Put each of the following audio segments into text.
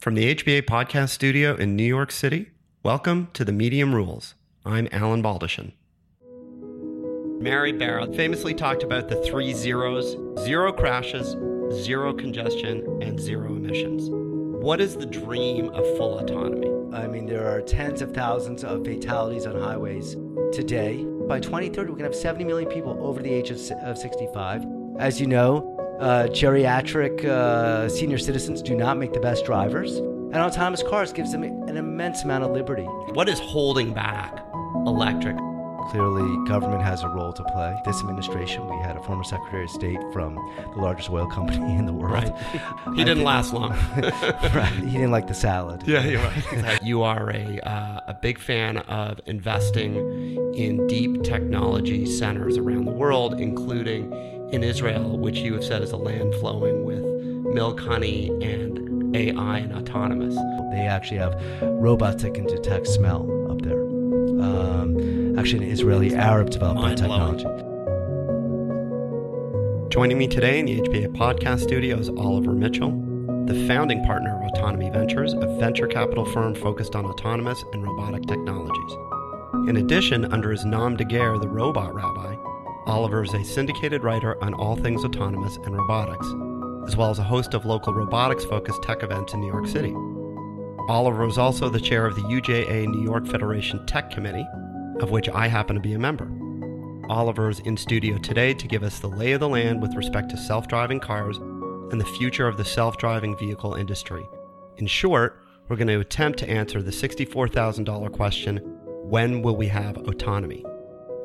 From the HBA podcast studio in New York City, welcome to The Medium Rules. I'm Alan Baldachin. Mary Barra famously talked about the three zeros zero crashes, zero congestion, and zero emissions. What is the dream of full autonomy? I mean, there are tens of thousands of fatalities on highways today. By 2030, we're going to have 70 million people over the age of, of 65. As you know, uh, geriatric uh, senior citizens do not make the best drivers, and autonomous cars gives them an immense amount of liberty. What is holding back electric? Clearly, government has a role to play. This administration, we had a former Secretary of State from the largest oil company in the world. Right. He didn't last long. right. He didn't like the salad. Yeah, you're right. you are a, uh, a big fan of investing in deep technology centers around the world, including in Israel, which you have said is a land flowing with milk, honey, and AI and autonomous. They actually have robots that can detect smell up there. Um, actually, an Israeli Arab development technology. Joining me today in the HBA podcast studio is Oliver Mitchell, the founding partner of Autonomy Ventures, a venture capital firm focused on autonomous and robotic technologies. In addition, under his nom de guerre, the Robot Rabbi, Oliver is a syndicated writer on all things autonomous and robotics, as well as a host of local robotics focused tech events in New York City. Oliver is also the chair of the UJA New York Federation Tech Committee, of which I happen to be a member. Oliver is in studio today to give us the lay of the land with respect to self driving cars and the future of the self driving vehicle industry. In short, we're going to attempt to answer the $64,000 question when will we have autonomy?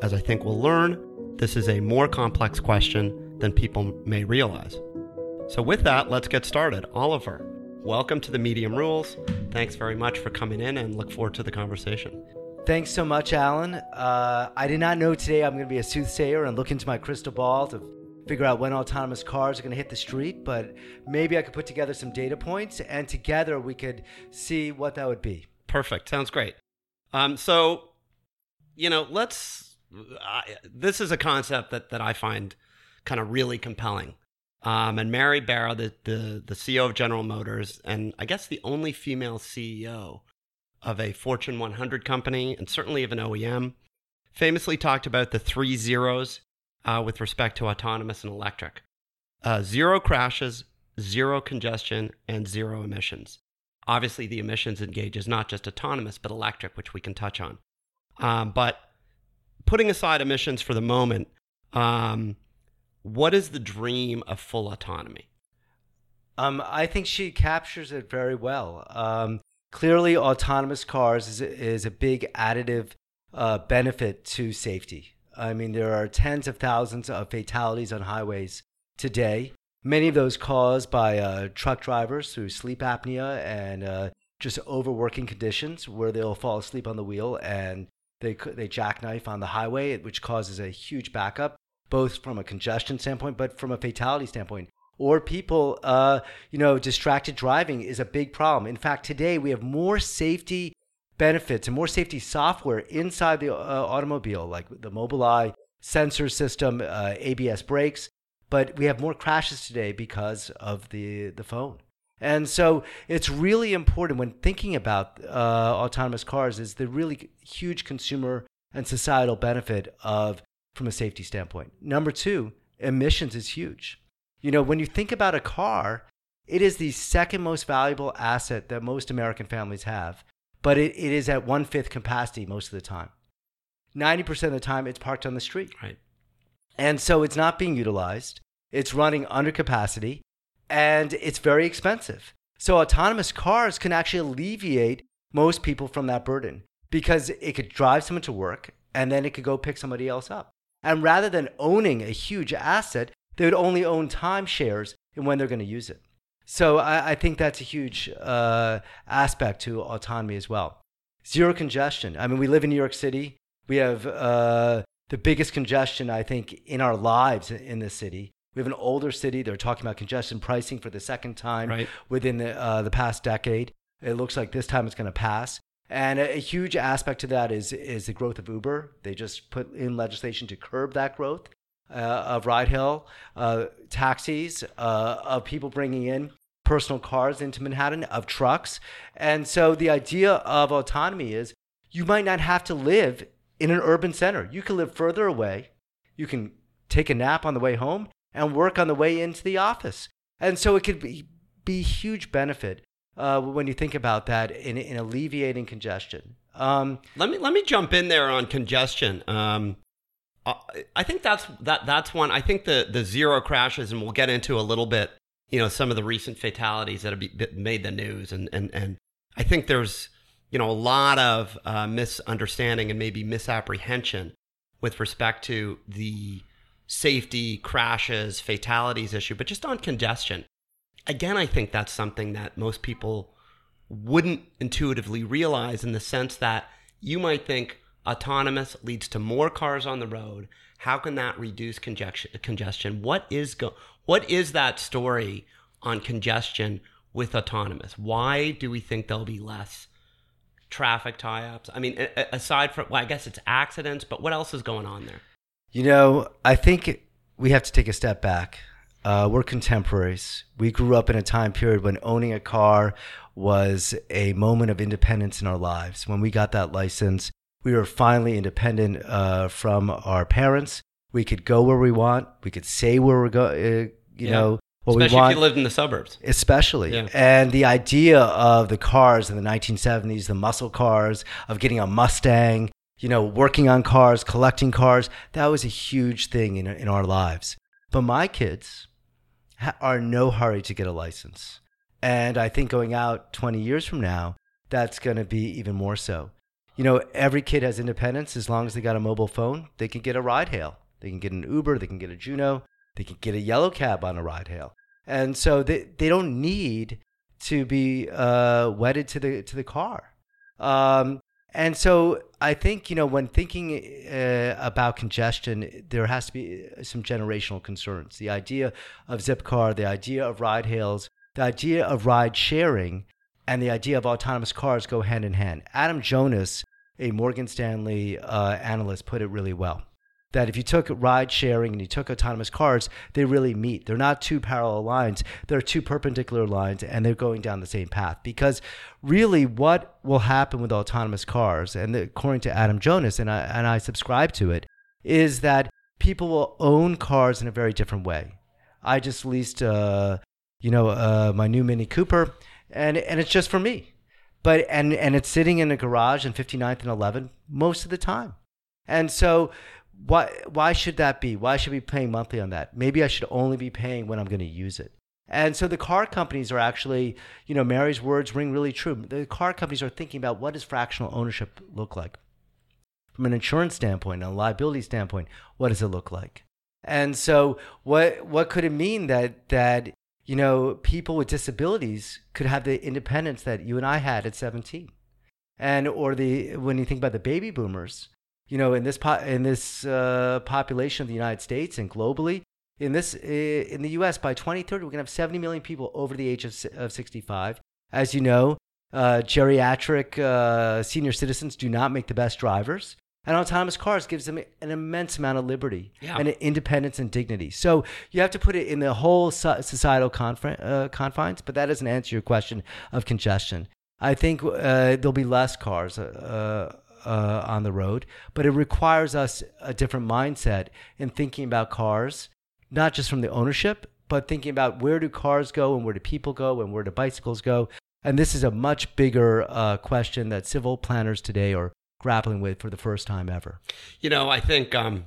As I think we'll learn, this is a more complex question than people may realize. So, with that, let's get started. Oliver, welcome to the Medium Rules. Thanks very much for coming in and look forward to the conversation. Thanks so much, Alan. Uh, I did not know today I'm going to be a soothsayer and look into my crystal ball to figure out when autonomous cars are going to hit the street, but maybe I could put together some data points and together we could see what that would be. Perfect. Sounds great. Um, so, you know, let's I, this is a concept that, that I find kind of really compelling. Um, and Mary Barra, the, the, the CEO of General Motors, and I guess the only female CEO of a Fortune 100 company, and certainly of an OEM, famously talked about the three zeros uh, with respect to autonomous and electric uh, zero crashes, zero congestion, and zero emissions. Obviously, the emissions engage is not just autonomous, but electric, which we can touch on. Um, but putting aside emissions for the moment, um, what is the dream of full autonomy? Um, I think she captures it very well. Um, clearly, autonomous cars is, is a big additive uh, benefit to safety. I mean, there are tens of thousands of fatalities on highways today. Many of those caused by uh, truck drivers through sleep apnea and uh, just overworking conditions where they'll fall asleep on the wheel and they they jackknife on the highway, which causes a huge backup, both from a congestion standpoint, but from a fatality standpoint. Or people, uh, you know, distracted driving is a big problem. In fact, today we have more safety benefits and more safety software inside the uh, automobile, like the Mobileye sensor system, uh, ABS brakes. But we have more crashes today because of the the phone. And so it's really important when thinking about uh, autonomous cars is the really huge consumer and societal benefit of from a safety standpoint. Number two, emissions is huge. You know, when you think about a car, it is the second most valuable asset that most American families have, but it, it is at one fifth capacity most of the time. 90% of the time, it's parked on the street. Right. And so it's not being utilized. It's running under capacity and it's very expensive. So autonomous cars can actually alleviate most people from that burden because it could drive someone to work and then it could go pick somebody else up. And rather than owning a huge asset, they would only own timeshares in when they're going to use it. So I, I think that's a huge uh, aspect to autonomy as well. Zero congestion. I mean, we live in New York City. We have uh, the biggest congestion, I think, in our lives in the city. We have an older city. They're talking about congestion pricing for the second time right. within the, uh, the past decade. It looks like this time it's going to pass. And a, a, huge aspect to that is, is the growth of Uber. They just put in legislation to curb that growth uh, of ride hail, uh, taxis, uh, of people bringing in personal cars into Manhattan, of trucks. And so the idea of autonomy is you might not have to live in an urban center. You can live further away. You can take a nap on the way home and work on the way into the office. And so it could be, be huge benefit uh, when you think about that in, in alleviating congestion. Um, let me let me jump in there on congestion. Um, I think that's that that's one. I think the the zero crashes, and we'll get into a little bit. You know, some of the recent fatalities that have made the news, and and and I think there's you know a lot of uh, misunderstanding and maybe misapprehension with respect to the safety crashes fatalities issue but just on congestion. Again i think that's something that most people wouldn't intuitively realize in the sense that you might think autonomous leads to more cars on the road. How can that reduce congestion what is go what is that story on congestion with autonomous? Why do we think there'll be less traffic tie-ups? I mean aside from well i guess it's accidents but what else is going on there you know i think we have to take a step back uh, we're contemporaries. We grew up in a time period when owning a car was a moment of independence in our lives. When we got that license, we were finally independent uh, from our parents. We could go where we want. We could say where we're going. Uh, you yeah. know what especially we want. if you lived in the suburbs. Especially, yeah. and the idea of the cars in the 1970s, the muscle cars, of getting a Mustang, you know, working on cars, collecting cars, that was a huge thing in in our lives. But my kids are in no hurry to get a license. And I think going out 20 years from now, that's going to be even more so. You know, every kid has independence as long as they got a mobile phone, they can get a ride hail. They can get an Uber, they can get a Juno, they can get a yellow cab on a ride hail. And so they, they don't need to be uh, wedded to the to the car. Um, and so I think, you know, when thinking uh, about congestion, there has to be some generational concerns. The idea of Zipcar, the idea of ride hails, the idea of ride sharing, and the idea of autonomous cars go hand in hand. Adam Jonas, a Morgan Stanley uh, analyst, put it really well that if you took ride sharing and you took autonomous cars, they really meet. They're not two parallel lines, they're two perpendicular lines, and they're going down the same path. Because really, what will happen with autonomous cars, and according to Adam Jonas, and I, and I subscribe to it, is that people will own cars in a very different way. I just leased, uh, you know, uh, my new Mini Cooper, and and it's just for me. But and and it's sitting in a garage in 59th and 11 most of the time. And so why why should that be? Why should we be paying monthly on that? Maybe I should only be paying when I'm going to use it. And so the car companies are actually, you know, Mary's words ring really true. The car companies are thinking about what does fractional ownership look like? From an insurance standpoint, a liability standpoint, what does it look like? And so what what could it mean that that you know people with disabilities could have the independence that you and I had at 17? And or the when you think about the baby boomers, you know, in this po- in this uh, population of the United States and globally, in this in the U.S. by 2030, we're gonna have 70 million people over the age of, of 65. As you know, uh, geriatric uh, senior citizens do not make the best drivers. And autonomous cars gives them an immense amount of liberty yeah. and independence and dignity. So you have to put it in the whole societal uh, confines, but that doesn't answer your question of congestion. I think uh, there'll be less cars uh, on the road, but it requires us a different mindset in thinking about cars, not just from the ownership, but thinking about where do cars go and where do people go and where do bicycles go. And this is a much bigger uh, question that civil planners today are grappling with for the first time ever. You know, I think um,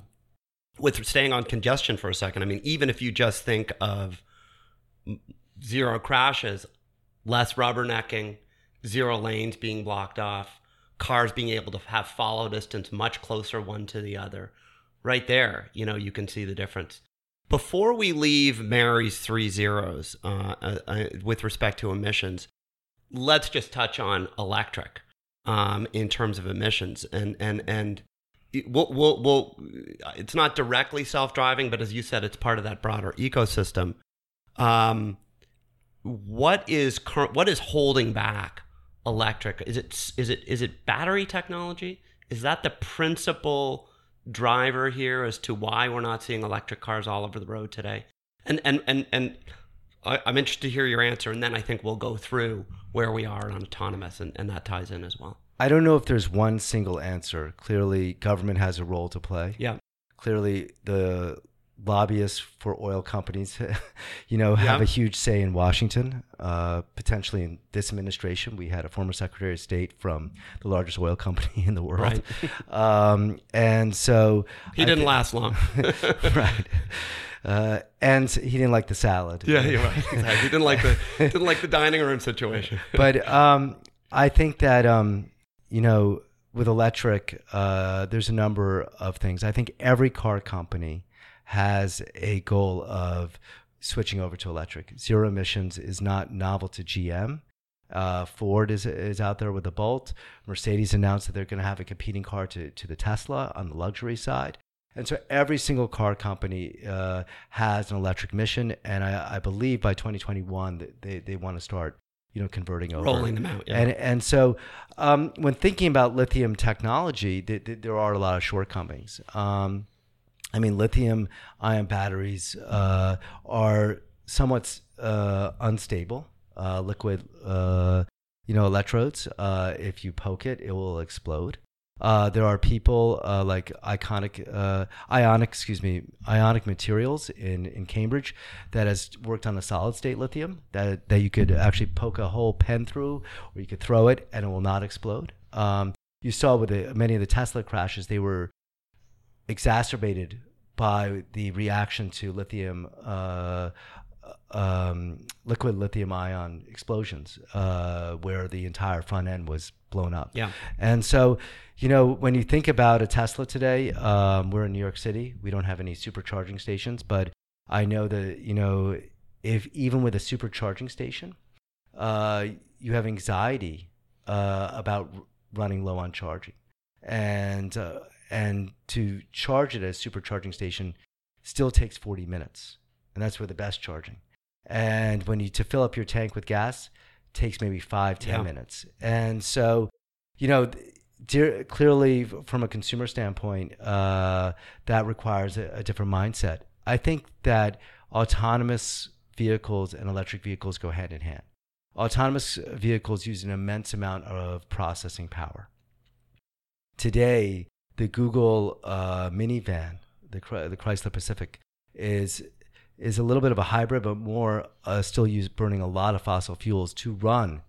with staying on congestion for a second, I mean, even if you just think of zero crashes, less rubbernecking, zero lanes being blocked off, cars being able to have follow distance much closer one to the other. Right there, you know, you can see the difference. Before we leave Mary's three zeros uh, uh, uh, with respect to emissions, let's just touch on electric um, in terms of emissions. And, and, and we'll, we'll, we'll, it's not directly self driving, but as you said, it's part of that broader ecosystem. Um, what is current, what is holding back electric? Is it is it is it battery technology? Is that the principal driver here as to why we're not seeing electric cars all over the road today? And and and and I, am interested to hear your answer, and then I think we'll go through where we are on autonomous, and, and that ties in as well. I don't know if there's one single answer. Clearly, government has a role to play. Yeah. Clearly, the lobbyists for oil companies, you know, have a huge say in Washington. Uh, potentially in this administration, we had a former Secretary of State from the largest oil company in the world, um, and so He I didn't thi- last long. right. Uh, and he didn't like the salad. yeah, you're right. Exactly. He didn't like the didn't like the dining room situation. but um, I think that um, you know, with electric, uh, there's a number of things. I think every car company has a goal of switching over to electric. Zero emissions is not novel to GM. Uh, Ford is is out there with the Bolt. Mercedes announced that they're going to have a competing car to to the Tesla on the luxury side. And so every single car company uh, has an electric mission, and I, I believe by 2021 they, they want to start, you know, converting over, Rolling them out. Yeah. and and so um, when thinking about lithium technology, th- th- there are a lot of shortcomings. Um, I mean, lithium ion batteries uh, are somewhat uh, unstable. Uh, liquid, uh, you know, electrodes. Uh, if you poke it, it will explode. Uh, there are people like iconic, ionic, excuse me, ionic materials in, in Cambridge that has worked on a solid state lithium that that you could actually poke a whole pen through, or you could throw it and it will not explode. Um, you saw with the, many of the Tesla crashes, they were exacerbated by the reaction to lithium, uh, um, liquid lithium ion explosions, uh, where the entire front end was blown up. Yeah. And so, you know, when you think about a Tesla today, um, we're in New York City. We don't have any supercharging stations, but I know that, you know, if even with a supercharging station, uh, you have anxiety uh, about running low on charging. And, uh, and to charge it at a supercharging station still takes 40 minutes. And that's where the best charging. And when you to fill up your tank with gas, takes maybe five ten Yeah. minutes. And so, you know, dear, clearly from a consumer standpoint, uh, that requires a, a different mindset. I think that autonomous vehicles and electric vehicles go hand in hand. Autonomous vehicles use an immense amount of processing power. Today, the Google uh, minivan, the, the Chrysler Pacific, is is a little bit of a hybrid, but more uh, still use burning a lot of fossil fuels to run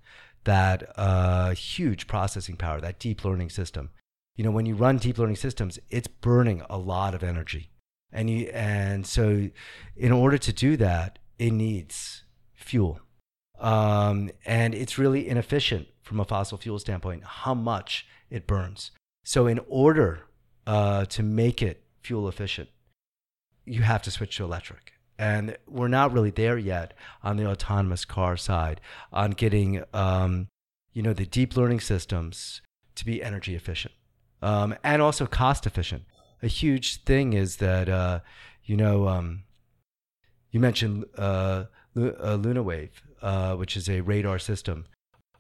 that uh, huge processing power, that deep learning system. You know, when you run deep learning systems, it's burning a lot of energy, and you and so in order to do that, it needs fuel, um, and it's really inefficient from a fossil fuel standpoint how much it burns. So in order uh, to make it fuel efficient, you have to switch to electric. And we're not really there yet on the autonomous car side on getting, um, you know, the deep learning systems to be energy efficient um, and also cost efficient. A huge thing is that, uh, you know, um, you mentioned uh, Lu- uh, Lunewave, uh, which is a radar system.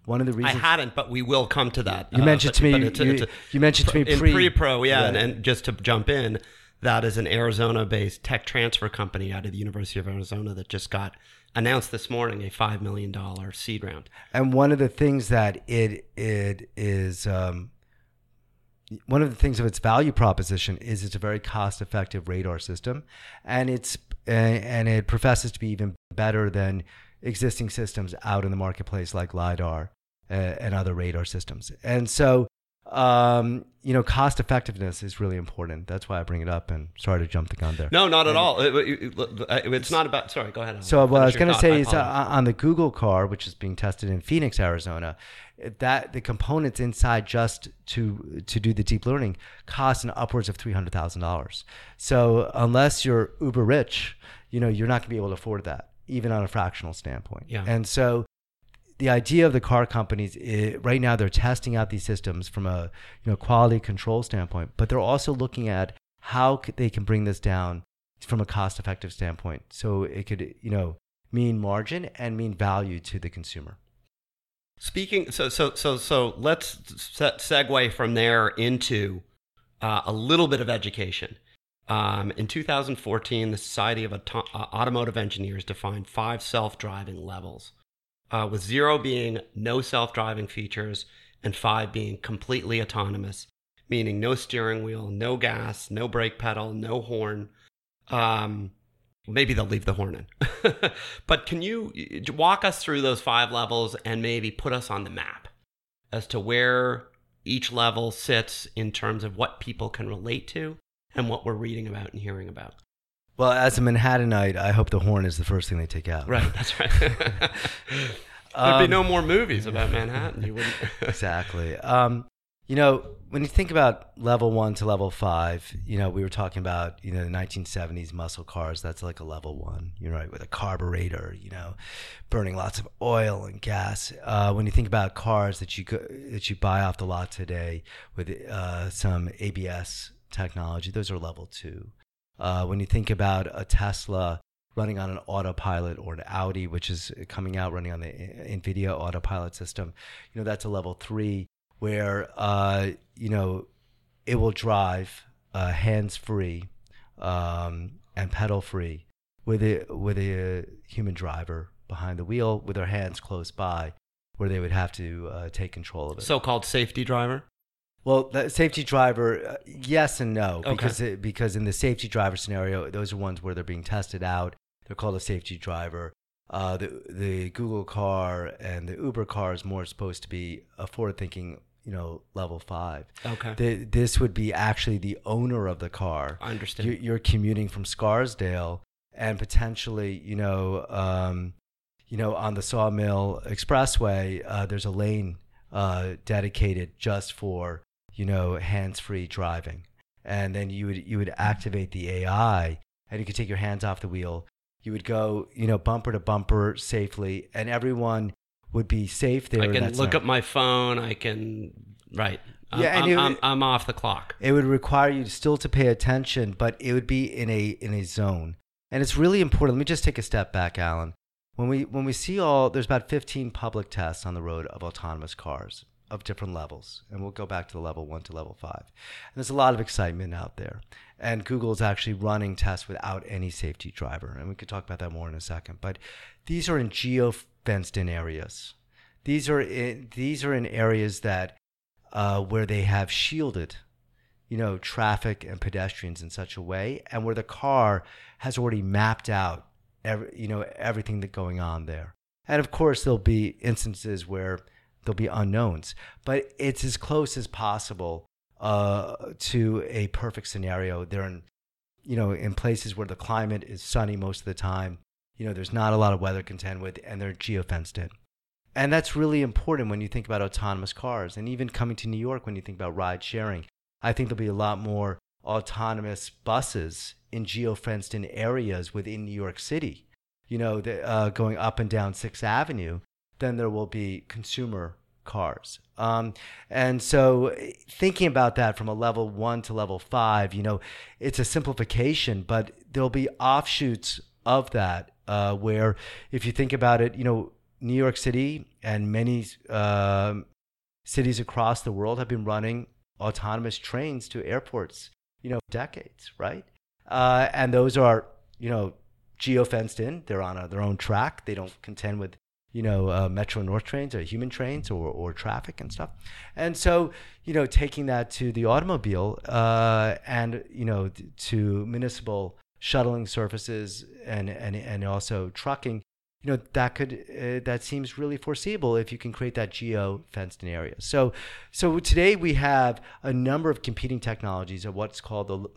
One of the reasons I hadn't, but we will come to that. you Uh, mentioned but- to me, but it's you, it's a- you mentioned to me in pre, pre-pro, yeah, and, Right. and just to jump in, that is an Arizona-based tech transfer company out of the University of Arizona that just got announced this morning a five million dollar seed round. And one of the things that it it is um, one of the things of its value proposition is it's a very cost effective radar system, and it's and and it professes to be even better than existing systems out in the marketplace like lidar uh, and other radar systems. And so. Um, you know, cost effectiveness is really important. That's why I bring it up. And sorry to jump the gun there. No, not at all. It- it- it- it's not about. Sorry, go ahead. So what I was going to say is uh, on the Google car, which is being tested in Phoenix, Arizona, that the components inside just to to do the deep learning cost an upwards of three hundred thousand dollars. So unless you're uber rich, you know you're not going to be able to afford that, even on a fractional standpoint. Yeah. And so the idea of the car companies i right now they're testing out these systems from a you know quality control standpoint, but they're also looking at how they can bring this down from a cost effective standpoint, so it could you know mean margin and mean value to the consumer. Speaking, so so so so let's se- segue from there into uh, a little bit of education. Um, in 2014, the Society of Auto- uh, Automotive Engineers defined five self driving levels, uh, with zero being no self driving features and five being completely autonomous, meaning no steering wheel, no gas, no brake pedal, no horn. Um, maybe they'll leave the horn in. but can you walk us through those five levels and maybe put us on the map as to where each level sits in terms of what people can relate to and what we're reading about and hearing about? Well, as a Manhattanite, I hope the horn is the first thing they take out. Right, that's right. There'd be no more movies about Manhattan. You wouldn't. exactly. Um, you know, when you think about level one to level five, you know, we were talking about, you know, the 1970s muscle cars. That's like a level one, you know, right, with a carburetor, you know, burning lots of oil and gas. Uh, when you think about cars that you that you buy off the lot today with uh, some ABS technology, those are level two. Uh, when you think about a Tesla running on an autopilot or an Audi, which is coming out running on the NVIDIA autopilot system, you know, that's a level three where uh, you know it will drive uh, hands free um, and pedal free with a with a human driver behind the wheel with their hands close by, where they would have to uh, take control of it. So-called safety driver. Well, the safety driver, uh, yes and no, okay. because it, because in the safety driver scenario, those are ones where they're being tested out. They're called a safety driver. Uh, the the Google car and the Uber car is more supposed to be a forward-thinking you know level five. Okay. The, this would be actually the owner of the car. I understand. You, you're commuting from Scarsdale and potentially, you know, um, you know, on the Sawmill Expressway, uh, there's a lane uh, dedicated just for you know hands-free driving, and then you would you would activate the AI, and you could take your hands off the wheel. You would go, you know, bumper to bumper safely, and everyone would be safe there. I can look up my phone. I can right. Yeah, I'm, and I'm, it, I'm, I'm, off the clock. It would require you still to pay attention, but it would be in a in a zone, and it's really important. Let me just take a step back, Alan. When we when we see all, there's about 15 public tests on the road of autonomous cars of different levels, and we'll go back to the level one to level five. And there's a lot of excitement out there, and Google is actually running tests without any safety driver, and we could talk about that more in a second. But these are in geo fenced in areas. These are in, these are in areas that uh, where they have shielded, you know, traffic and pedestrians in such a way, and where the car has already mapped out, every, you know, everything that's going on there. And of course, there'll be instances where there'll be unknowns, but it's as close as possible uh, to a perfect scenario. They're in, you know, in places where the climate is sunny most of the time you know, there's not a lot of weather to contend with, and they're geofenced in. And that's really important when you think about autonomous cars. And even coming to New York, when you think about ride sharing, I think there'll be a lot more autonomous buses in geofenced in areas within New York City, you know, the, uh, going up and down Sixth Avenue, than there will be consumer cars. Um, and so thinking about that from a level one to level five, you know, it's a simplification, but there'll be offshoots of that uh, where if you think about it, you know, New York City and many uh, cities across the world have been running autonomous trains to airports, you know, decades, right? Uh, and those are, you know, geo fenced in. They're on a, their own track. They don't contend with, you know, uh, Metro North trains or human trains or, or traffic and stuff. And so, you know, taking that to the automobile uh, and, you know, to municipal shuttling services and, and, and also trucking, you know, that could, uh, that seems really foreseeable if you can create that geo fenced in area. So, so today we have a number of competing technologies of what's called the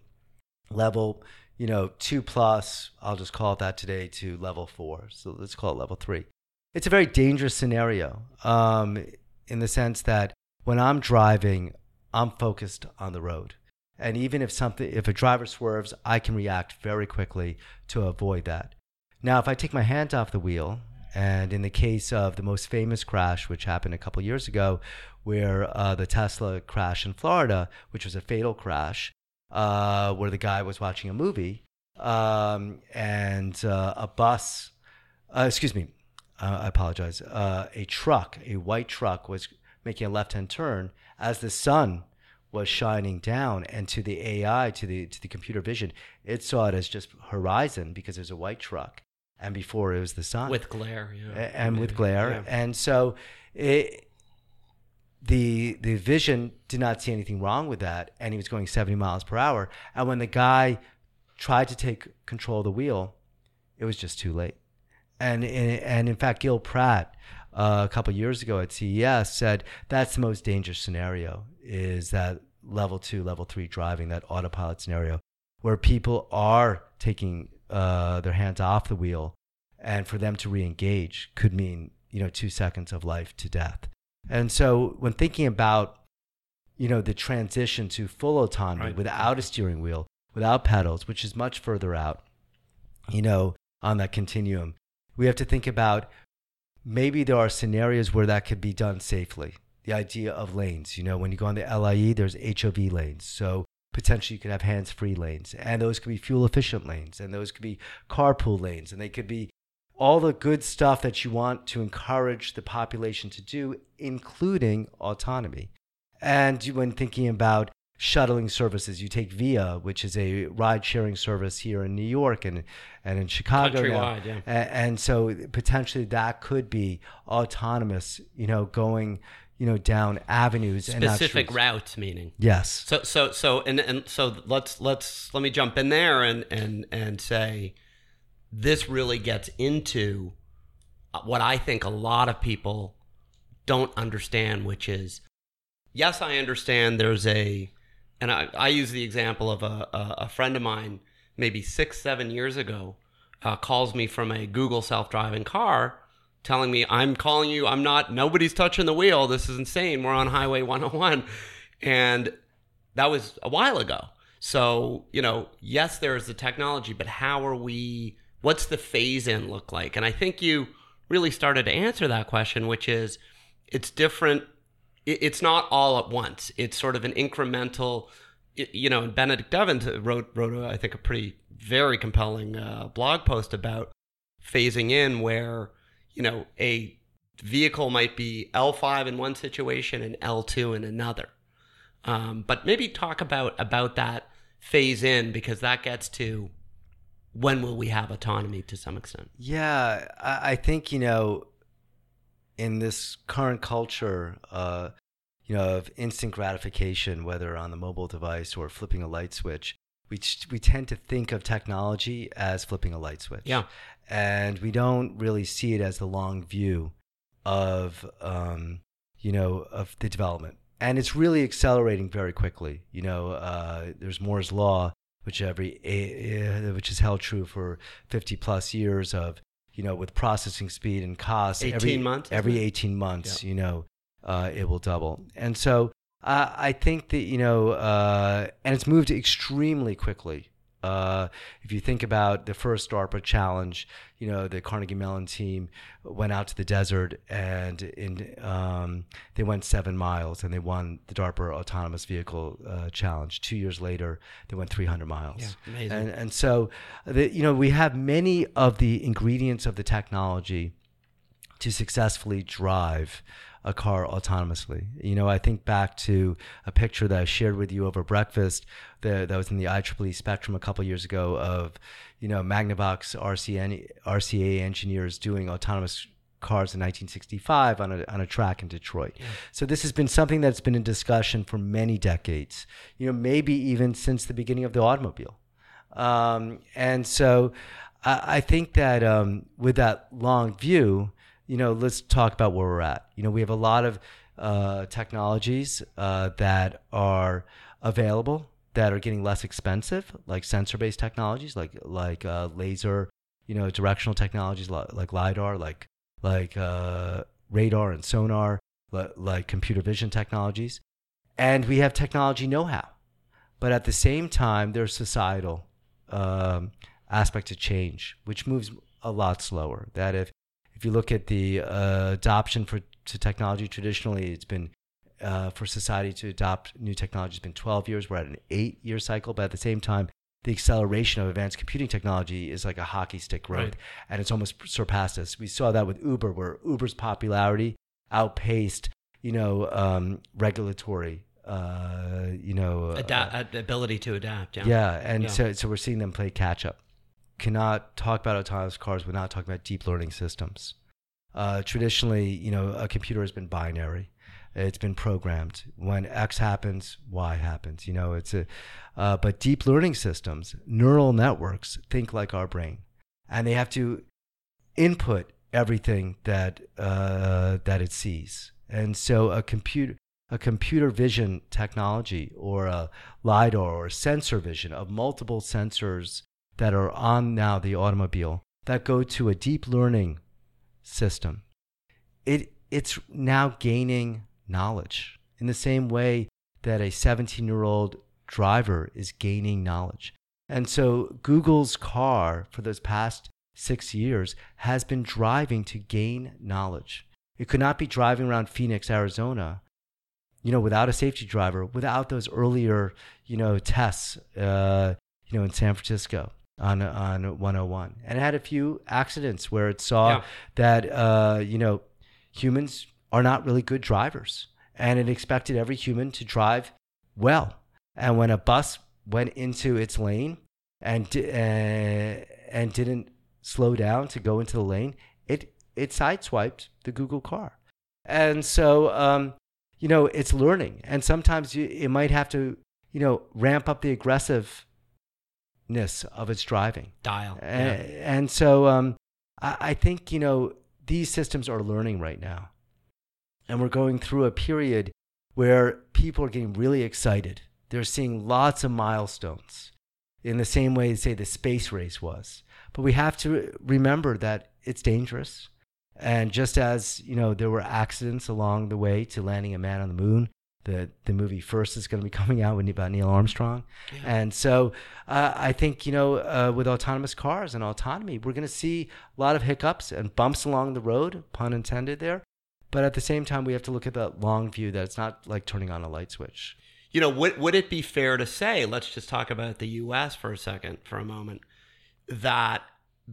level, you know, two plus, I'll just call it that today to level four. So let's call it level three. It's a very dangerous scenario um, in the sense that when I'm driving, I'm focused on the road. And even if something, if a driver swerves, I can react very quickly to avoid that. Now, if I take my hand off the wheel, and in the case of the most famous crash, which happened a couple years ago, where uh, the Tesla crash in Florida, which was a fatal crash, uh, where the guy was watching a movie um, and uh, a bus, uh, excuse me, uh, I apologize, uh, a truck, a white truck was making a left hand turn as the sun was shining down, and to the AI, to the to the computer vision, it saw it as just horizon because there's a white truck, and before it was the sun with glare, yeah, and with glare, Yeah. and so it, the the vision did not see anything wrong with that, and he was going 70 miles per hour. And when the guy tried to take control of the wheel, it was just too late. And and in fact, Gil Pratt uh, a couple years ago at CES said that's the most dangerous scenario is that level two, level three driving, that autopilot scenario, where people are taking uh, their hands off the wheel, and for them to re-engage could mean you know two seconds of life to death. And so when thinking about you know the transition to full autonomy Right. without a steering wheel, without pedals, which is much further out, you know, on that continuum, we have to think about maybe there are scenarios where that could be done safely. The idea of lanes, you know, when you go on the LIE, there's HOV lanes. So potentially you could have hands free lanes, and those could be fuel efficient lanes, and those could be carpool lanes, and they could be all the good stuff that you want to encourage the population to do, including autonomy. And when thinking about shuttling services, you take Via, which is a ride sharing service here in New York and, and in Chicago. Countrywide, yeah. A- And, so potentially that could be autonomous, you know, going, you know, down avenues specific routes, meaning. Yes. So so so and and so let's let's let me jump in there and and and say this really gets into what I think a lot of people don't understand, which is yes, I understand there's a and I, I use the example of a, a, friend of mine maybe six, seven years ago uh, calls me from a Google self driving car telling me, I'm calling you, I'm not, nobody's touching the wheel. This is insane. We're on Highway 101. And that was a while ago. So, you know, yes, there's the technology, but how are we, what's the phase in look like? And I think you really started to answer that question, which is it's different. It- It's not all at once. It's sort of an incremental, you know, and Benedict Evans wrote, wrote I think, a pretty, very compelling uh, blog post about phasing in where, you know, a vehicle might be L5 in one situation and L2 in another. Um, but maybe talk about about that phase in because that gets to when will we have autonomy to some extent. Yeah, I, I think you know, in this current culture, uh, you know, of instant gratification, whether on the mobile device or flipping a light switch, we we tend to think of technology as flipping a light switch. Yeah. and we don't really see it as the long view of um, you know of the development, and it's really accelerating very quickly. You know, uh, there's Moore's law, which every eh, which is held true for 50 plus years of you know with processing speed and cost. 18 every, months, Every 18 months, you know, uh, it will double, and so. Uh, I think that you know, uh, and it's moved extremely quickly. Uh, if you think about the first DARPA challenge, you know, the Carnegie Mellon team went out to the desert and in, um, they went seven miles and they won the DARPA autonomous vehicle uh, challenge. Two years later, they went 300 miles. Yeah, amazing. And, and so, the, you know, we have many of the ingredients of the technology to successfully drive a car autonomously. You know, I think back to a picture that I shared with you over breakfast that, that was in the IEEE Spectrum a couple years ago of, you know, Magnavox RCN, RCA engineers doing autonomous cars in 1965 on a, on a track in Detroit. So this has been something that's been in discussion for many decades, you know, maybe even since the beginning of the automobile. Um, and so I, I think that um, with that long view, you know, let's talk about where we're at. You know, we have a lot of uh, technologies uh, that are available that are getting less expensive, like sensor-based technologies, like like uh, laser, you know, directional technologies like lidar, like like uh, radar and sonar, li- like computer vision technologies, and we have technology know-how. But at the same time, there's societal um, aspect of change, which moves a lot slower. That if if you look at the uh, adoption for to technology, traditionally it's been uh, for society to adopt new technology has been 12 years. We're at an eight-year cycle, but at the same time, the acceleration of advanced computing technology is like a hockey stick growth, Right. and it's almost surpassed us. We saw that with Uber, where Uber's popularity outpaced, you know, um, regulatory uh, you know, uh, ability to adapt. Yeah. yeah, and Yeah. so so we're seeing them play catch up. Cannot talk about autonomous cars without talking about deep learning systems. Uh, traditionally, you know, a computer has been binary. It's been programmed. When X happens, Y happens. You know, it's a. Uh, but deep learning systems, neural networks, think like our brain, and they have to input everything that uh, that it sees. And so, a computer a computer vision technology or a lidar or sensor vision of multiple sensors that are on now the automobile that go to a deep learning system. It it's now gaining knowledge in the same way that a 17 year old driver is gaining knowledge. And so google's car for those past six years has been driving to gain knowledge. It could not be driving around phoenix arizona you know, without a safety driver, without those earlier, you know, tests, uh, you know, in San Francisco on on 101, and it had a few accidents where it saw Yeah. that uh, you know humans are not really good drivers, and it expected every human to drive well. And when a bus went into its lane and uh, and didn't slow down to go into the lane, it it sideswiped the Google car, and so. Um, you know, it's learning. And sometimes you, it might have to, you know, ramp up the aggressiveness of its driving. Dial. A- Yeah. And so um, I, I think, you know, these systems are learning right now. And we're going through a period where people are getting really excited. They're seeing lots of milestones in the same way, say, the space race was. But we have to remember that it's dangerous. And just as you know, there were accidents along the way to landing a man on the moon. The the movie First is going to be coming out with about Neil Armstrong, Yeah. and so uh, I think you know uh, with autonomous cars and autonomy, we're going to see a lot of hiccups and bumps along the road, pun intended there. But at the same time, we have to look at that long view that it's not like turning on a light switch. You know, would, would it be fair to say, let's just talk about the US for a second, for a moment, that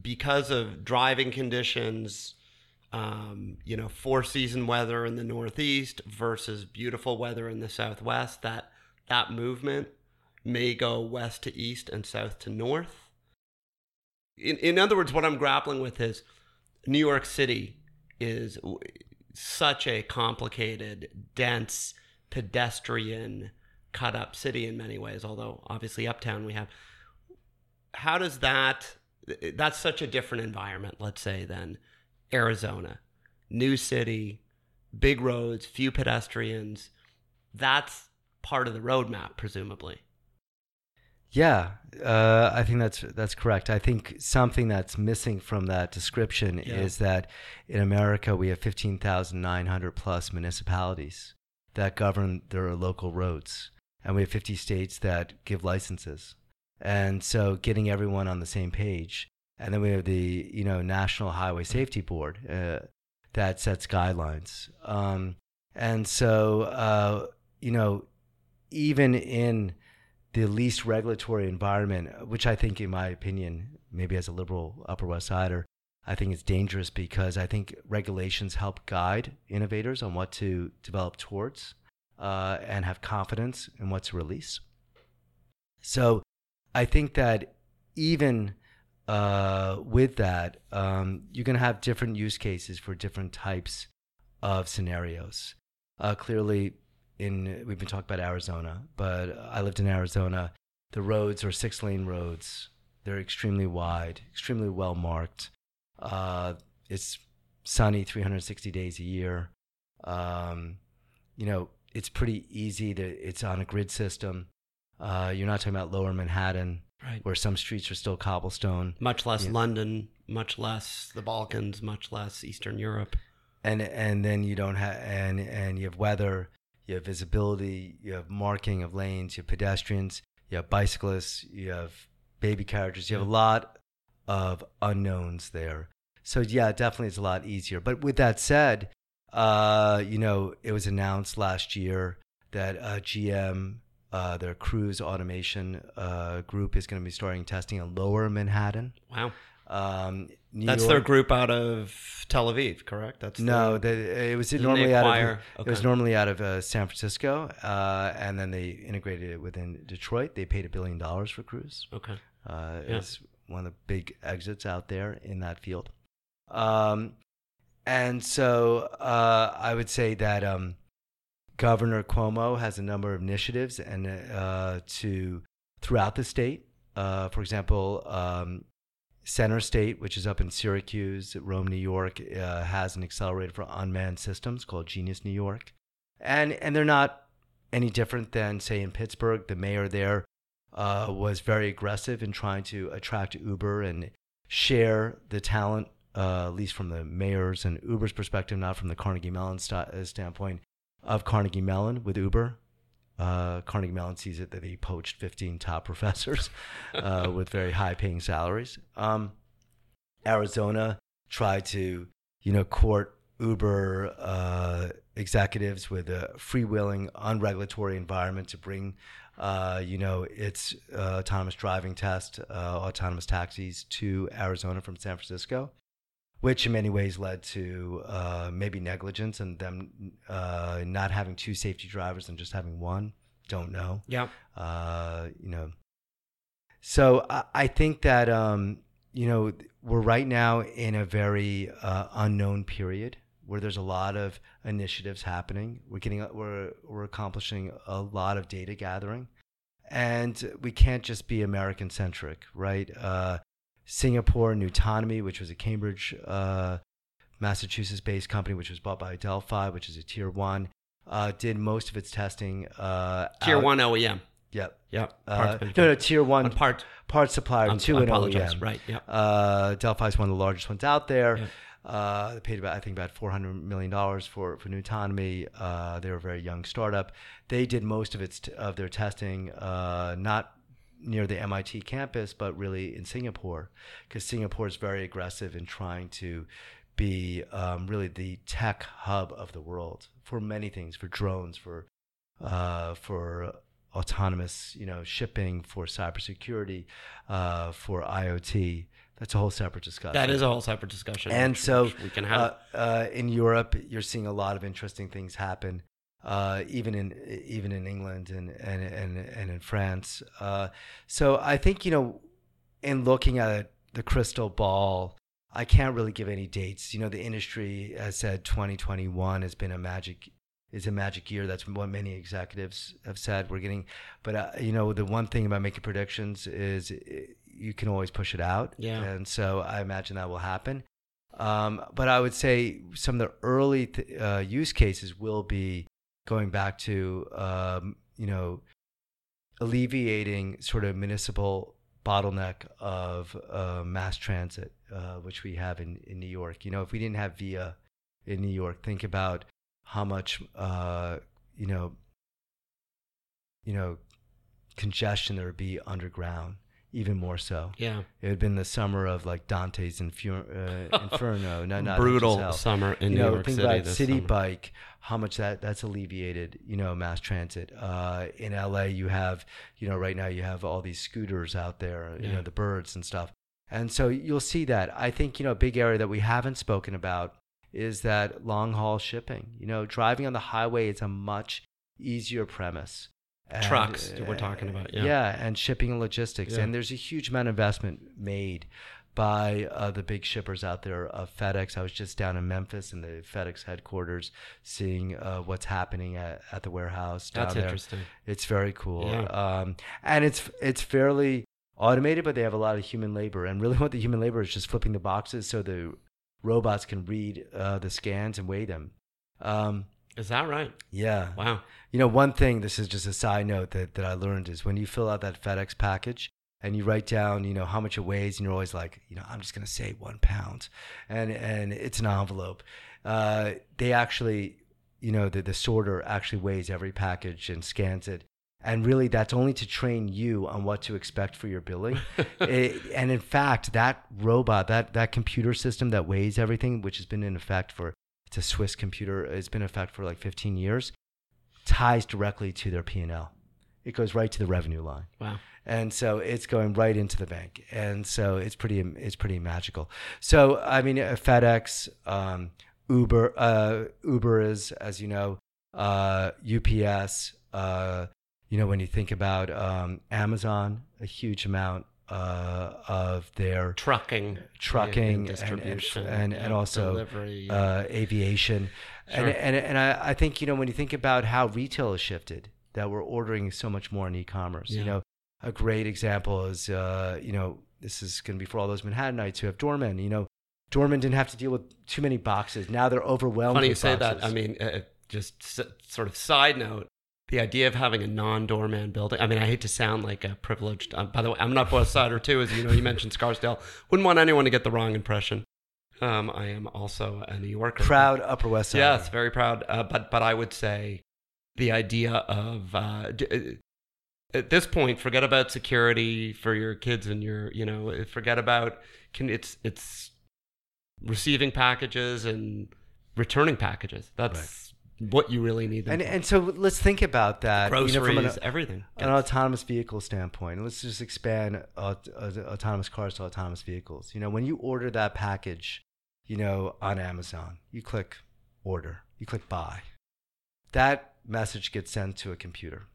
because of driving conditions, um, you know, four season weather in the Northeast versus beautiful weather in the Southwest, that that movement may go west to east and south to north? In, in other words, what I'm grappling with is New York City is such a complicated, dense, pedestrian, cut up city in many ways, although obviously uptown we have. How does that, that's such a different environment, let's say, than Arizona. New city, big roads, few pedestrians. That's part of the roadmap, presumably. Yeah, uh, I think that's that's correct. I think something that's missing from that description Yeah. is that in America we have fifteen thousand nine hundred plus municipalities that govern their local roads, and we have fifty states that give licenses. And so, getting everyone on the same page, and then we have the you know National Highway Safety Board uh, that sets guidelines. Um, and so, uh, you know, even in the least regulatory environment, which I think, in my opinion, maybe as a liberal Upper West Sider, I think it's dangerous because I think regulations help guide innovators on what to develop towards uh, and have confidence in what to release. So I think that even uh, with that, um, you're going to have different use cases for different types of scenarios. Uh, clearly, in we've been talking about Arizona, but I lived in Arizona. The roads are six lane roads. They're extremely wide, extremely well marked. Uh, it's sunny 360 days a year. Um, you know, it's pretty easy to. It's on a grid system. Uh, you're not talking about Lower Manhattan, Right. where some streets are still cobblestone. Much less. London, much less the Balkans, much less Eastern Europe. and and then you don't have and and you have weather, you have visibility, you have marking of lanes, you have pedestrians, you have bicyclists, you have baby carriages, you have a lot of unknowns there. So yeah, definitely it's a lot easier. But with that said, uh, you know, it was announced last year that uh, GM, uh, their cruise automation uh, group, is going to be starting testing in Lower Manhattan Wow. um, New That's York. their group out of Tel Aviv, correct? That's No, the, the, it was normally out of it was normally out of uh, San Francisco, uh, and then they integrated it within Detroit. They paid a billion dollars for Cruise. okay. Uh, Yeah. It's one of the big exits out there in that field. Um, and so uh, I would say that um, Governor Cuomo has a number of initiatives and uh, to throughout the state. Uh, for example, um, Center State, which is up in Syracuse, Rome, New York, uh, has an accelerator for unmanned systems called Genius New York, and and they're not any different than say in Pittsburgh. The mayor there uh, was very aggressive in trying to attract Uber and share the talent, uh, at least from the mayor's and Uber's perspective, not from the Carnegie Mellon st- standpoint of Carnegie Mellon with Uber. Uh, Carnegie Mellon sees it that he poached 15 top professors uh, with very high paying salaries. Um, Arizona tried to, you know, court Uber uh, executives with a freewheeling, unregulatory environment to bring, uh, you know, its uh, autonomous driving test, uh, autonomous taxis to Arizona from San Francisco, which in many ways led to uh, maybe negligence and them uh, not having two safety drivers and just having one. Don't know Yeah. uh, you know. So I, I think that um, you know we're right now in a very uh, unknown period where there's a lot of initiatives happening. We're getting we're we're accomplishing a lot of data gathering, and we can't just be American centric, right? Singapore, Nutonomy, which was a Cambridge, uh, Massachusetts-based company, which was bought by Delphi, which is a tier one, uh, did most of its testing. Uh, Tier out- one OEM. Yep. Yep. Uh, no, no, tier one On part. part supplier I'm- to an apologize. OEM. Right. Yep. Uh, Delphi's one of the largest ones out there. Yeah. Uh, they paid about, I think, about four hundred million dollars for for Nutonomy. Uh, they were a very young startup. They did most of its t- of their testing uh, not near the MIT campus, but really in Singapore, because Singapore is very aggressive in trying to be um, really the tech hub of the world for many things, for drones, for uh, for autonomous, you know, shipping, for cybersecurity, uh, for IoT. That's a whole separate discussion. That is a whole separate discussion. And which- so which we can have. uh, uh, in Europe, you're seeing a lot of interesting things happen. Uh, even in even in England and and and, and in France. Uh, so I think you know, in looking at the crystal ball, I can't really give any dates. You know, the industry has said 2021 has been a magic is a magic year. That's what many executives have said. We're getting, but uh, you know, the one thing about making predictions is uh, you can always push it out. Yeah. And so I imagine that will happen. Um, but I would say some of the early th- uh, use cases will be going back to, um, you know, alleviating sort of municipal bottleneck of uh, mass transit, uh, which we have in, in New York. You know, if we didn't have VIA in New York, think about how much, uh, you know, you know, congestion there would be underground, even more so. yeah. It had been the summer of like Dante's Infer- uh, Inferno. No, not Brutal summer in you New know, York think City. about City summer. Bike, how much that that's alleviated. You know, mass transit. Uh, in LA, you have you know right now you have all these scooters out there. You know, the birds and stuff. And so you'll see that. I think you know a big area that we haven't spoken about is that long haul shipping. You know, driving on the highway is a much easier premise. And, Trucks, we're talking about, yeah. yeah, and shipping and logistics. Yeah. And there's a huge amount of investment made by uh, the big shippers out there of FedEx. I was just down in Memphis in the FedEx headquarters, seeing uh, what's happening at, at the warehouse down That's there. interesting. It's very cool, Yeah. um, and it's it's fairly automated, but they have a lot of human labor. And really, what the human labor is just flipping the boxes so the robots can read uh, the scans and weigh them. Um, Is that right? yeah, Wow. you know, one thing, this is just a side note that, that I learned is when you fill out that FedEx package and you write down, you know, how much it weighs, and you're always like, you know, I'm just going to say one pound. And, and it's an envelope. Uh, they actually, you know, the, the sorter actually weighs every package and scans it. And really, that's only to train you on what to expect for your billing. It- and in fact, that robot, that, that computer system that weighs everything, which has been in effect for, it's a Swiss computer, it's been in effect for like 15 years ties directly to their P&L. it goes right to the revenue line. Wow. And so it's going right into the bank, and so it's pretty it's pretty magical. So I mean, uh, FedEx, um, Uber, uh, Uber is as you know, uh, UPS. Uh, you know, when you think about um, Amazon, a huge amount uh, of their Trucking, trucking and and, and, distribution, and, and also delivery. yeah. uh, aviation. Sure. And, and, and I, I think, you know, when you think about how retail has shifted, that we're ordering so much more in e-commerce. You know, a great example is, uh, you know, this is going to be for all those Manhattanites who have doormen. You know, doormen didn't have to deal with too many boxes. Now they're overwhelmed. Funny you say that. I mean, uh, just s- sort of side note, the idea of having a non-doorman building. I mean, I hate to sound like a privileged. Um, by the way, I'm not both sider too, as you know. You mentioned Scarsdale. Wouldn't want anyone to get the wrong impression. Um, I am also a New Yorker. proud Upper West Side. Yes, very proud. Uh, but but I would say the idea of uh, d- uh, at this point, forget about security for your kids and your you know eh, forget about can it's it's receiving packages and returning packages. That's what you really need. And for. and so let's think about that. groceries, you know, from an, everything. an autonomous vehicle standpoint, let's just expand aut- autonomous cars to autonomous vehicles. You know, when you order that package, you know, on Amazon, you click order, you click buy. That message gets sent to a computer.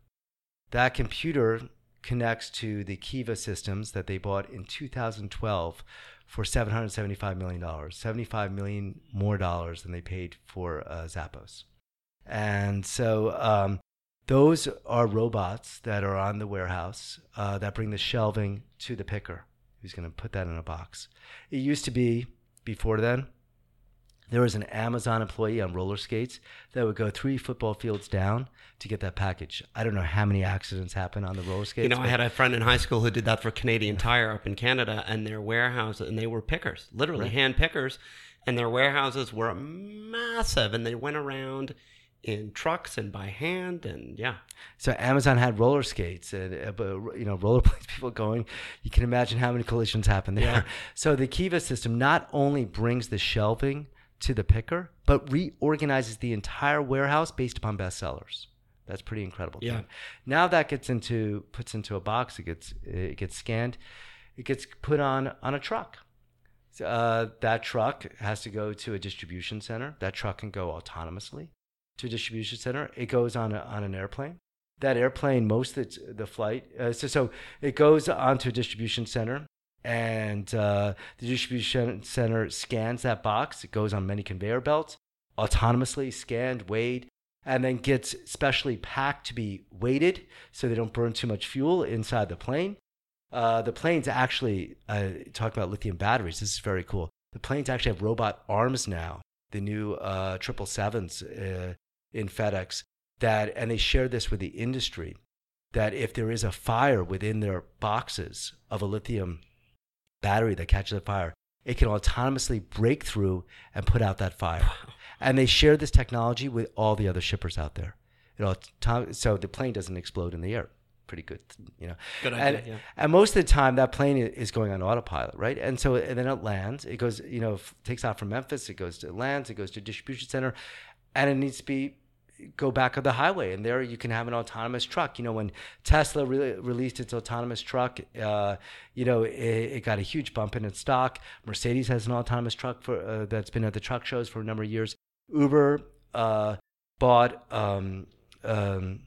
That computer connects to the Kiva systems that they bought in 2012 for $775 million, 75 million more dollars than they paid for uh, Zappos. And so um, those are robots that are on the warehouse uh, that bring the shelving to the picker who's going to put that in a box. It used to be, before then, there was an Amazon employee on roller skates that would go three football fields down to get that package. I don't know how many accidents happen on the roller skates. You know, I had a friend in high school who did that for Canadian Tire up in Canada, and their warehouse, and they were pickers, literally Right. hand pickers, and their warehouses were massive, and they went around in trucks and by hand, and yeah, So Amazon had roller skates and uh, but, you know rollerblades people going. You can imagine how many collisions happen there. Yeah. So the Kiva system not only brings the shelving to the picker, but reorganizes the entire warehouse based upon bestsellers. That's pretty incredible. Yeah. thing. Now that gets into puts into a box. It gets it gets scanned. It gets put on on a truck. Uh, that truck has to go to a distribution center. That truck can go autonomously to a distribution center. It goes on a, on an airplane. That airplane, most of the, the flight, uh, so so it goes onto a distribution center, and uh, the distribution center scans that box. It goes on many conveyor belts, autonomously scanned, weighed, and then gets specially packed to be weighted so they don't burn too much fuel inside the plane. Uh, the planes actually uh, talk about lithium batteries. This is very cool. The planes actually have robot arms now. The new uh, triple sevens uh, in FedEx that, and they share this with the industry that if there is a fire within their boxes of a lithium battery that catches a fire, it can autonomously break through and put out that fire. And they share this technology with all the other shippers out there. It auto- so the plane doesn't explode in the air. Pretty good, you know. Good and, idea, yeah. and most of the time, that plane is going on autopilot, right? And so, and then it lands. It goes, you know, takes off from Memphis. It goes to lands. It goes to a distribution center, and it needs to be go back on the highway. And there, you can have an autonomous truck. You know, when Tesla re- released its autonomous truck, uh, you know, it, it got a huge bump in its stock. Mercedes has an autonomous truck for uh, that's been at the truck shows for a number of years. Uber uh, bought. Um, um,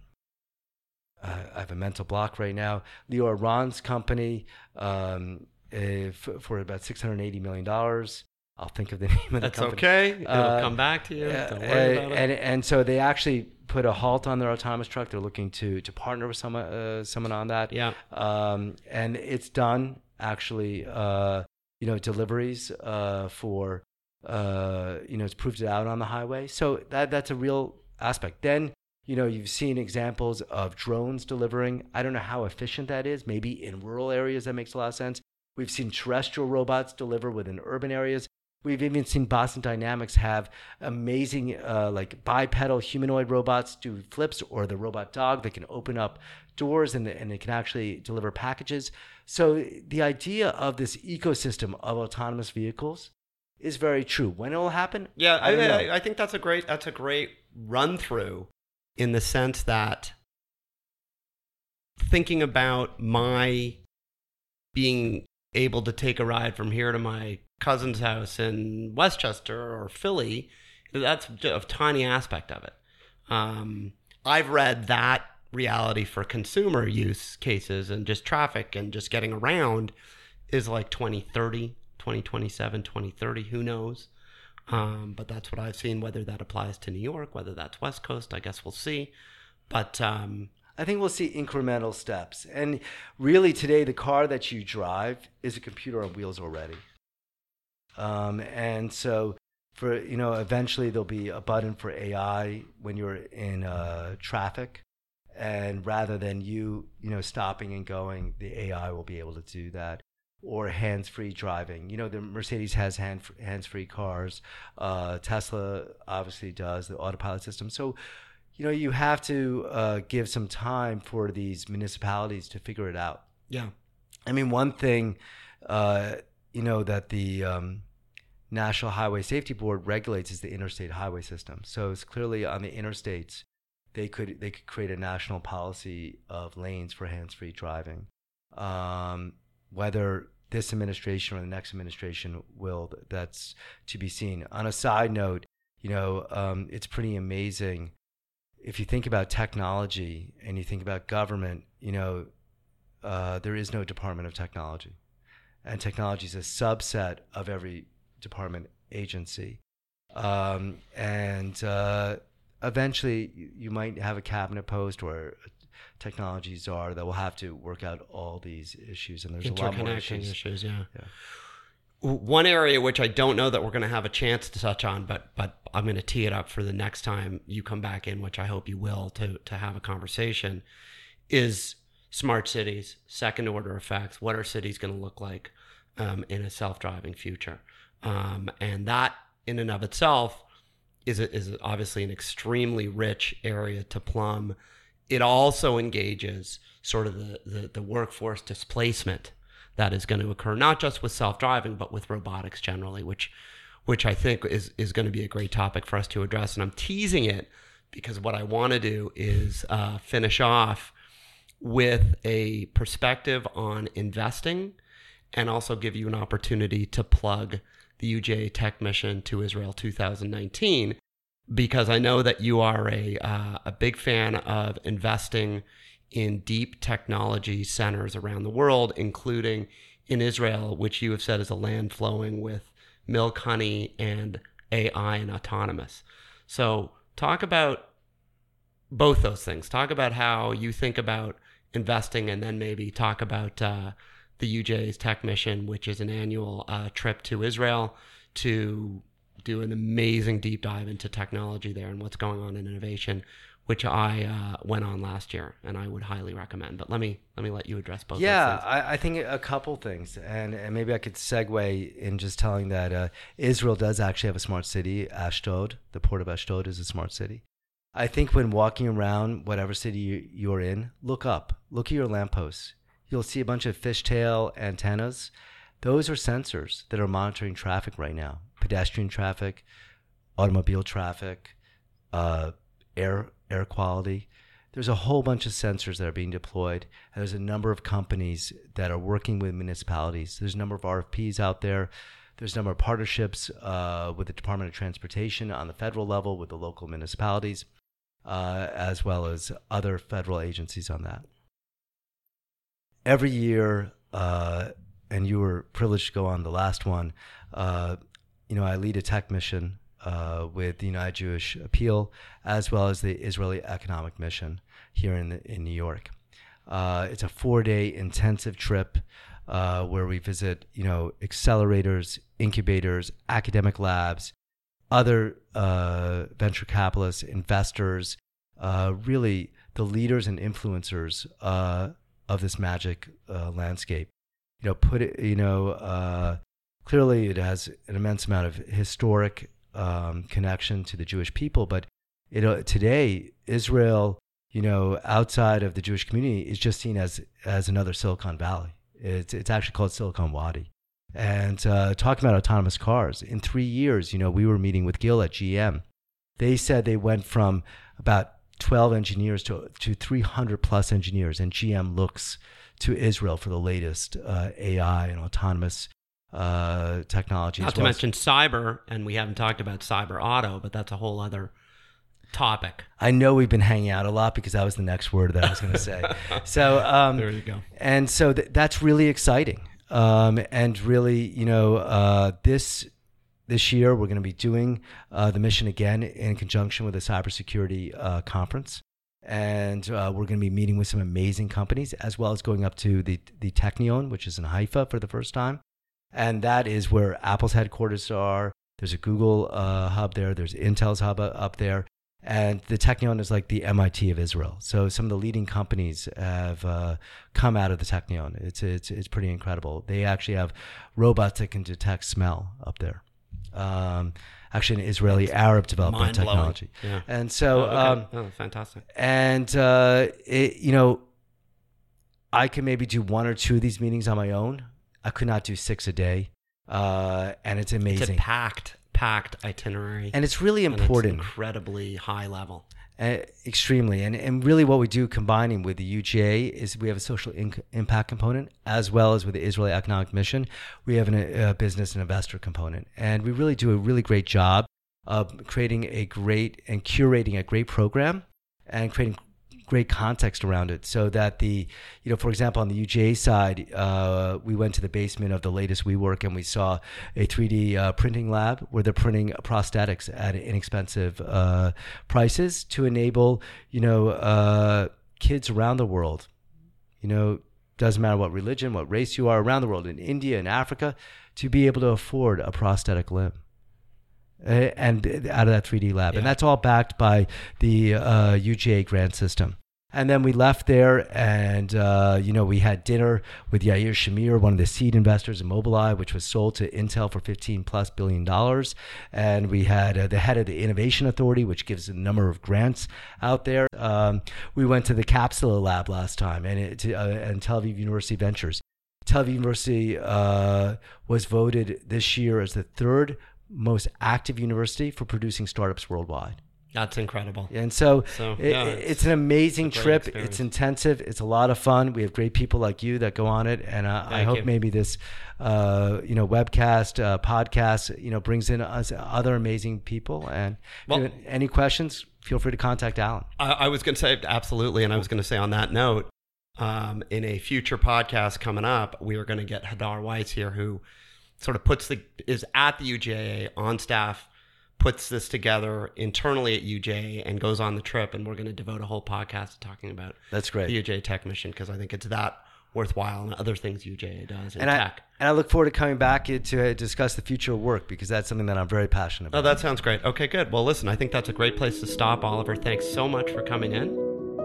I have a mental block right now. Lior Ron's company um, uh, for, for about six hundred eighty million dollars. I'll think of the name of the that's company. okay. It'll Uh, come back to you. Don't worry about it. and and so they actually put a halt on their autonomous truck. They're looking to to partner with someone uh, someone on that. Yeah. Um, and it's done actually. Uh, you know, deliveries uh, for uh, you know, it's proved it out on the highway. So that that's a real aspect. Then you know, you've seen examples of drones delivering. I don't know how efficient that is. Maybe in rural areas that makes a lot of sense. We've seen terrestrial robots deliver within urban areas. We've even seen Boston Dynamics have amazing, uh, like bipedal humanoid robots do flips, or the robot dog that can open up doors and, and it can actually deliver packages. So the idea of this ecosystem of autonomous vehicles is very true. When it will happen, Yeah, I I, I think that's a great that's a great run through in the sense that thinking about my being able to take a ride from here to my cousin's house in Westchester or Philly, that's a tiny aspect of it. Um, I've read that reality for consumer use cases and just traffic and just getting around is like 2030, 2027, 2030, who knows? Um, but that's what I've seen. Whether that applies to New York, whether that's West Coast, I guess we'll see. But um, I think we'll see incremental steps. And really, today, the car that you drive is a computer on wheels already. Um, and so, for you know, eventually there'll be a button for AI when you're in uh, traffic, and rather than you, you know, stopping and going, the AI will be able to do that or hands-free driving. You know, the Mercedes has hand hands-free cars. Uh, Tesla obviously does the autopilot system. So, you know, you have to uh, give some time for these municipalities to figure it out. Yeah. I mean, one thing, uh, you know, that the um, National Highway Safety Board regulates is the interstate highway system. So it's clearly on the interstates, they could they could create a national policy of lanes for hands-free driving. Um, whether this administration or the next administration will, that's to be seen. On a side note, you know, um, it's pretty amazing if you think about technology and you think about government. You know, uh, there is no Department of Technology, and technology is a subset of every department agency. Um, and uh, eventually, you, might have a cabinet post or technologies are that will have to work out all these issues. And there's a lot more issues. issues yeah. yeah. One area which I don't know that we're going to have a chance to touch on, but but I'm going to tee it up for the next time you come back in, which I hope you will, to to have a conversation, is smart cities, second order effects. What are cities going to look like um, in a self driving future? Um, and that in and of itself is a, is obviously an extremely rich area to plumb it also engages sort of the, the, the workforce displacement that is going to occur, not just with self-driving, but with robotics generally, which which I think is is going to be a great topic for us to address. And I'm teasing it because what I want to do is uh, finish off with a perspective on investing, and also give you an opportunity to plug the UJ Tech Mission to Israel 2019, because I know that you are a uh, a big fan of investing in deep technology centers around the world, including in Israel, which you have said is a land flowing with milk, honey, and AI and autonomous. So, talk about both those things. Talk about how you think about investing, and then maybe talk about uh, the UJ's Tech Mission, which is an annual uh, trip to Israel to do an amazing deep dive into technology there and what's going on in innovation, which I uh, went on last year and I would highly recommend. But let me let me let you address both. Yeah, I, I, think a couple things, and, and maybe I could segue in just telling that uh, Israel does actually have a smart city. Ashdod, the port of Ashdod, is a smart city. I think when walking around whatever city you're in, look up, look at your lampposts. You'll see a bunch of fishtail antennas. Those are sensors that are monitoring traffic right now pedestrian traffic, automobile traffic, uh, air air quality. There's a whole bunch of sensors that are being deployed, and there's a number of companies that are working with municipalities. There's a number of RFPs out there. There's a number of partnerships uh, with the Department of Transportation on the federal level with the local municipalities, uh, as well as other federal agencies on that. Every year, uh, and you were privileged to go on the last one, uh, you know, I lead a tech mission uh, with the United Jewish Appeal, as well as the Israeli Economic Mission here in the, in New York. Uh, it's a four-day intensive trip uh, where we visit, you know, accelerators, incubators, academic labs, other uh, venture capitalists, investors, really the leaders and influencers of this magic landscape. You know, put it, you know clearly it has an immense amount of historic um, connection to the Jewish people, but it, uh, today Israel, you know, outside of the Jewish community, is just seen as as another Silicon Valley. It's it's actually called Silicon Wadi. And uh, talking about autonomous cars, in three years, you know, we were meeting with Gil at GM. They said they went from about 12 engineers to, to 300 plus engineers. And GM looks to Israel for the latest uh, AI and autonomous uh, technology. Not to well mention cyber, and we haven't talked about cyber auto, but that's a whole other topic. I know we've been hanging out a lot because that was the next word that I was going to say. so um, there you go. And so th- that's really exciting. Um, and really, you know, uh, this this year we're going to be doing uh, the mission again in conjunction with a cybersecurity uh, conference. And uh, we're going to be meeting with some amazing companies, as well as going up to the the Technion, which is in Haifa for the first time, and that is where Apple's headquarters are. There's a Google uh, hub there. There's Intel's hub up there, and the Technion is like the MIT of Israel. So some of the leading companies have uh, come out of the Technion. It's, it's, it's pretty incredible. They actually have robots that can detect smell up there. Um, actually, an Israeli Arab development technology. Yeah. And so, Oh, okay. um, oh, fantastic. and uh, it, you know, I can maybe do one or two of these meetings on my own. I could not do six a day, uh, and it's It's a amazing. packed, packed itinerary. and it's really and it's important. incredibly high level. Extremely. And, and really, what we do combining with the UJA is we have a social inc- impact component as well as with the Israeli Economic Mission. We have an, a business and investor component. And we really do a really great job of creating a great and curating a great program and creating great context around it so that the, you know, for example, on the UJA side, uh, we went to the basement of the latest WeWork and we saw a 3D uh, printing lab where they're printing prosthetics at inexpensive uh, prices to enable, you know, uh, kids around the world, you know, doesn't matter what religion, what race you are around the world, in India, in Africa, to be able to afford a prosthetic limb. Uh, and out of that 3D lab. And that's all backed by the uh, UJA grant system. And then we left there, and uh, you know we had dinner with Yair Shamir, one of the seed investors in Mobileye, which was sold to Intel for 15 plus billion dollars. And we had uh, the head of the Innovation Authority, which gives a number of grants out there. Um, we went to the Capsula Lab last time, and it, to, uh, and Tel Aviv University Ventures. Tel Aviv University uh, was voted this year as the third most active university for producing startups worldwide. That's incredible. And so, So, it, yeah, it's, it's- an amazing it's trip. experience. It's intensive. It's a lot of fun. We have great people like you that go on it, and uh, I hope you. maybe this, uh, you know, webcast, uh, podcast, you know, brings in us other amazing people. And Well- any questions, feel free to contact Alan. I, I was going to say absolutely, and I was going to say on that note, um, in a future podcast coming up, we are going to get Hadar Weiss here, who sort of puts the is at the UJA on staff, puts this together internally at UJA, and goes on the trip, and we're going to devote a whole podcast to talking about That's great. the UJA Tech Mission because I think it's that worthwhile and other things UJA does in and I and I look forward to coming back to uh, discuss the future of work because that's something that I'm very passionate about. Oh, that sounds great. Okay, good. Well, listen, I think that's a great place to stop, Oliver. Thanks so much for coming in,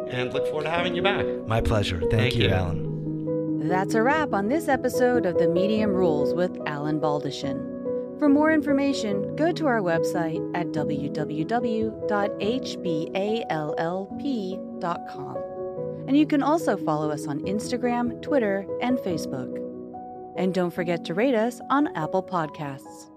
and look forward to having you back. My pleasure. Thank, Thank you, you. Alan. That's a wrap on this episode of The Medium Rules with Alan Baldachin. For more information, go to our website at www.hballp.com. And you can also follow us on Instagram, Twitter, and Facebook. And don't forget to rate us on Apple Podcasts.